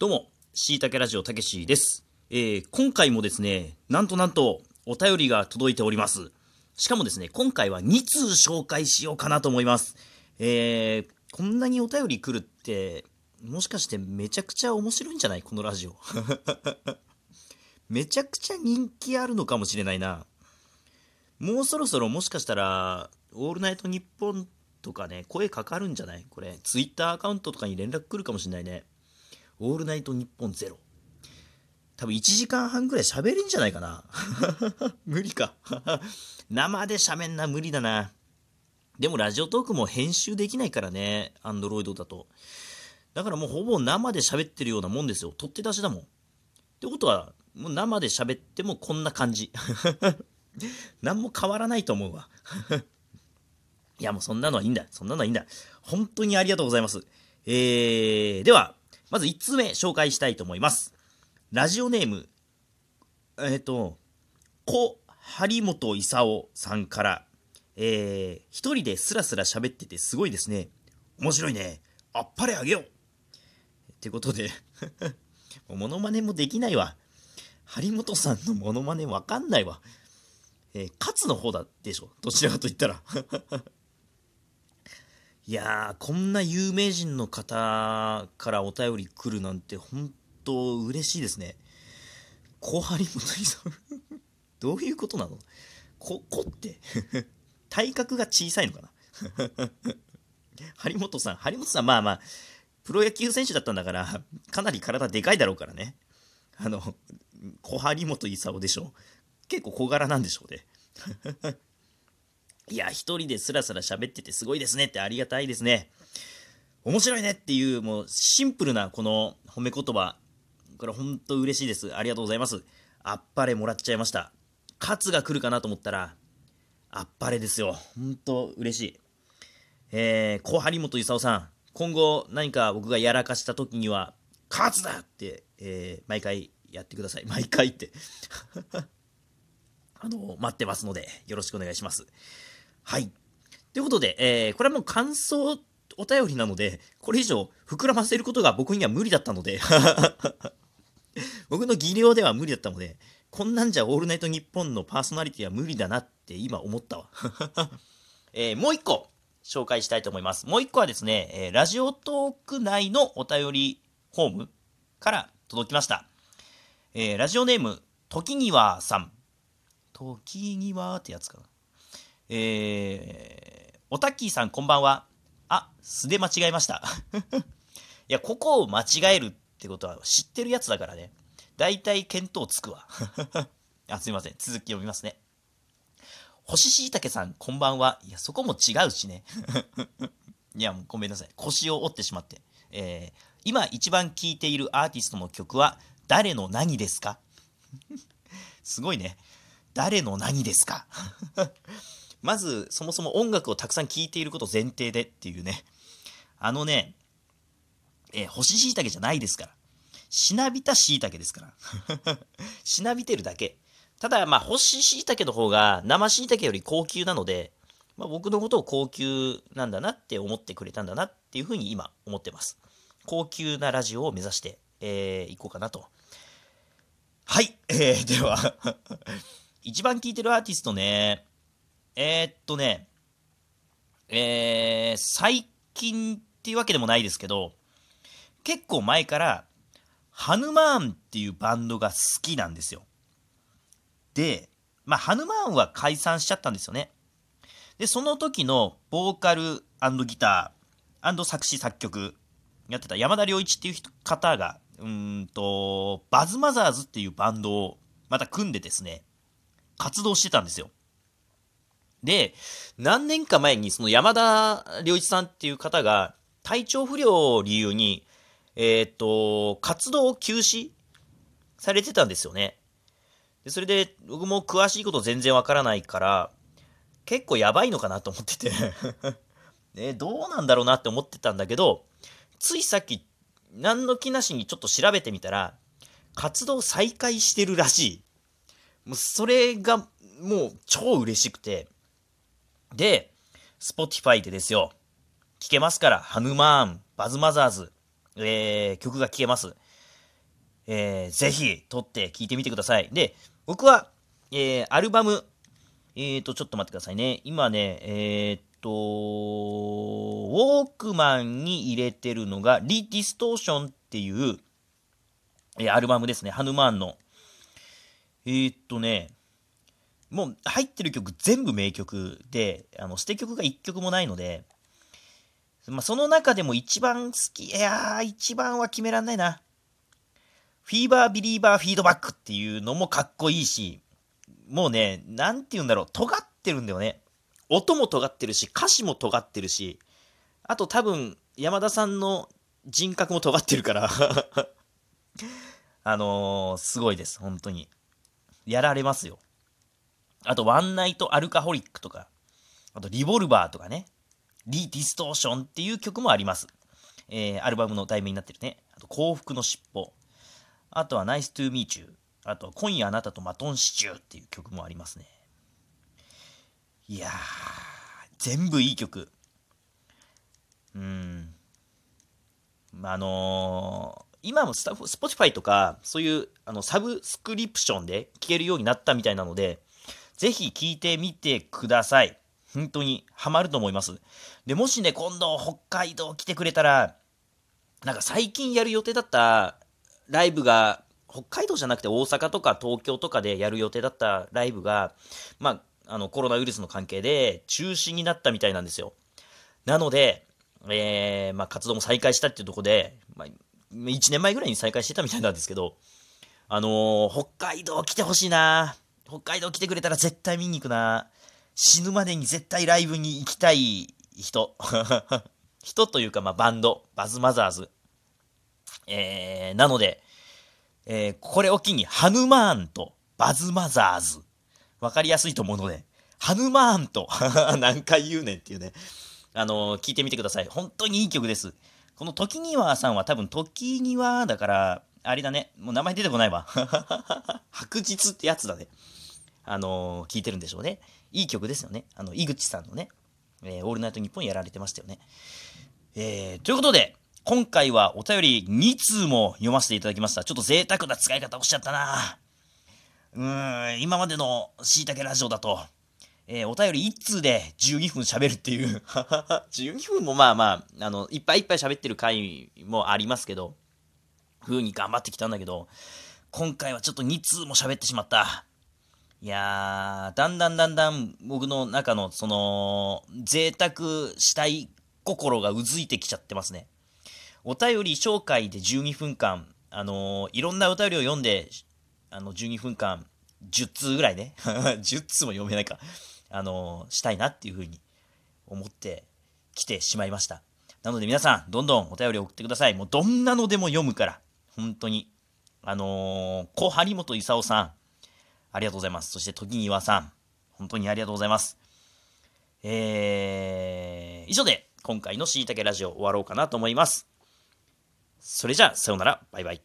どうも、しいたけラジオたけしです。えー、今回もですね、なんとなんと、お便りが届いております。しかもですね、今回は2通紹介しようかなと思います。えー、こんなにお便り来るって、もしかしてめちゃくちゃ面白いんじゃない？このラジオ。めちゃくちゃ人気あるのかもしれないな。もうそろそろもしかしたら、オールナイトニッポンとかね、声かかるんじゃない？これ、ツイッターアカウントとかに連絡来るかもしれないね。オールナイトニッポンゼロ。多分1時間半ぐらい喋れんじゃないかな。無理か。生で喋んな、無理だな。でもラジオトークも編集できないからね、アンドロイドだと。だからもうほぼ生で喋ってるようなもんですよ。取って出しだもん。ってことは、もう生で喋ってもこんな感じ。何も変わらないと思うわ。いやもうそんなのはいいんだ。そんなのはいいんだ。本当にありがとうございます。えー、では、まず1通目紹介したいと思います。ラジオネーム、えっ、と、小張本勲さんから、えー、一人でスラスラ喋っててすごいですね。面白いね。あっぱれあげようってことで、もうモノマネもできないわ。張本さんのモノマネわかんないわ。えー、勝の方だでしょ。どちらかと言ったら。いやー、こんな有名人の方からお便り来るなんて本当嬉しいですね。小張本さん どういうことなの？こ、こって 体格が小さいのかな？張本さん、張本さん、まあまあ、プロ野球選手だったんだから、かなり体でかいだろうからね。あの、小張本勲でしょ。結構小柄なんでしょうね。いや、一人でスラスラ喋っててすごいですねってありがたいですね。面白いねっていう、もうシンプルなこの褒め言葉。これ本当嬉しいです。ありがとうございます。あっぱれもらっちゃいました。勝つが来るかなと思ったら、あっぱれですよ。本当嬉しい。えー、小張本勲さん、今後何か僕がやらかした時には、勝つだって、えー、毎回やってください。毎回って。あの、待ってますので、よろしくお願いします。はい。ということで、えー、これはもう感想お便りなので、これ以上膨らませることが僕には無理だったので、僕の技量では無理だったので、こんなんじゃオールナイトニッポンのパーソナリティは無理だなって今思ったわ。えー、もう一個紹介したいと思います。もう一個はですね、えー、ラジオトーク内のお便りフォームから届きました。えー、ラジオネーム、時にはさん。時にはってやつかな。えー、おたっきーさんこんばんは。あ、素で間違えました。いや、ここを間違えるってことは知ってるやつだからね。だいたい見当つくわ。あ、すいません。続き読みますね。星しいたけさん、こんばんは。いや、そこも違うしね。いや、もうごめんなさい。腰を折ってしまって。えー、今一番聴いているアーティストの曲は誰の何ですか？すごいね。誰の何ですか？まず、そもそも音楽をたくさん聴いていること前提でっていうね。あのね、えー、干し椎茸じゃないですから。しなびた椎茸ですから。しなびてるだけ。ただ、まあ、干し椎茸の方が生椎茸より高級なので、まあ、僕のことを高級なんだなって思ってくれたんだなっていうふうに今思ってます。高級なラジオを目指して、えー、いこうかなと。はい、えー、では 一番聴いてるアーティストね、えー、っとね、えー、最近っていうわけでもないですけど、結構前から、ハヌマーンっていうバンドが好きなんですよ。で、まあ、ハヌマーンは解散しちゃったんですよね。で、その時のボーカルギター作詞作曲やってた山田良一っていう方が、うんと、バズマザーズっていうバンドをまた組んでですね、活動してたんですよ。で、何年か前にその山田良一さんっていう方が体調不良を理由に、えっ、と、活動を休止されてたんですよね。でそれで僕も詳しいこと全然わからないから、結構やばいのかなと思ってて ね、どうなんだろうなって思ってたんだけど、ついさっき、何の気なしにちょっと調べてみたら、活動再開してるらしい。もうそれがもう超嬉しくて。で、Spotify でですよ。聴けますから、ハヌマーン、バズマザーズ、えー、曲が聴けます。えー、ぜひ撮って聞いてみてください。で、僕は、えー、アルバム、えーと、ちょっと待ってくださいね。今ね、えーと、ウォークマンに入れてるのが、リ・ディストーションっていう、えー、アルバムですね。ハヌマーンの。えー、っとね、もう入ってる曲全部名曲で、あの、捨て曲が1曲もないので、まあ、その中でも一番好き、いやー、一番は決めらんないな。フィーバービリーバーフィードバックっていうのもかっこいいし、もうね、なんて言うんだろう、尖ってるんだよね。音も尖ってるし、歌詞も尖ってるし、あと多分、山田さんの人格も尖ってるから あのー、すごいです、本当に。やられますよ。あと、ワンナイトアルカホリックとか、あと、リボルバーとかね、 Re Distortion っていう曲もあります。えー、アルバムの題名になってるね。あと、幸福の尻尾。あとは、 Nice to meet you。あと、今夜あなたとマトンシチューっていう曲もありますね。いやー、全部いい曲。うん。あのー、今もスタッフ、 Spotify とか、そういうあのサブスクリプションで聴けるようになったみたいなので、ぜひ聴いてみてください。本当にハマると思います。で、もしね、今度北海道来てくれたら、なんか最近やる予定だったライブが、北海道じゃなくて大阪とか東京とかでやる予定だったライブが、まあ、あのコロナウイルスの関係で中止になったみたいなんですよ。なので、えー、まあ、活動も再開したっていうとこで、まあ、1年前ぐらいに再開してたみたいなんですけど、あのー、北海道来てほしいな北海道来てくれたら絶対見に行くな死ぬまでに絶対ライブに行きたい人。人というか、まあ、バンド、バズマザーズ。えー、なので、えー、これを機に、ハヌマーンとバズマザーズ。わかりやすいと思うので、ハヌマーンと 何回言うねんっていうね。あのー、聞いてみてください。本当にいい曲です。この時にはさんは多分時にはだから、あれだね。もう名前出てこないわ。白日ってやつだね。あのー、聞いてるんでしょうね。いい曲ですよね。あの、井口さんのね、えー、オールナイトニッポンやられてましたよね。えー、ということで、今回はお便り2通も読ませていただきました。ちょっと贅沢な使い方をしちゃったなうーん、今までのしいたけラジオだと、えー、お便り1通で12分喋るっていう 12分もまあまあ、あの、いっぱいいっぱい喋ってる回もありますけど、風に頑張ってきたんだけど、今回はちょっと2通も喋ってしまった。いやー、だんだんだんだん僕の中のその、贅沢したい心がうずいてきちゃってますね。お便り紹介で12分間、あのー、いろんなお便りを読んで、あの、12分間、10通ぐらいね、10通も読めないか、あのー、したいなっていうふうに思ってきてしまいました。なので皆さん、どんどんお便り送ってください。もうどんなのでも読むから、本当に。あのー、小張本勲さん、ありがとうございます。そして、時に岩さん、本当にありがとうございます。えー、以上で、今回のしいたけラジオ終わろうかなと思います。それじゃあ、さようなら、バイバイ。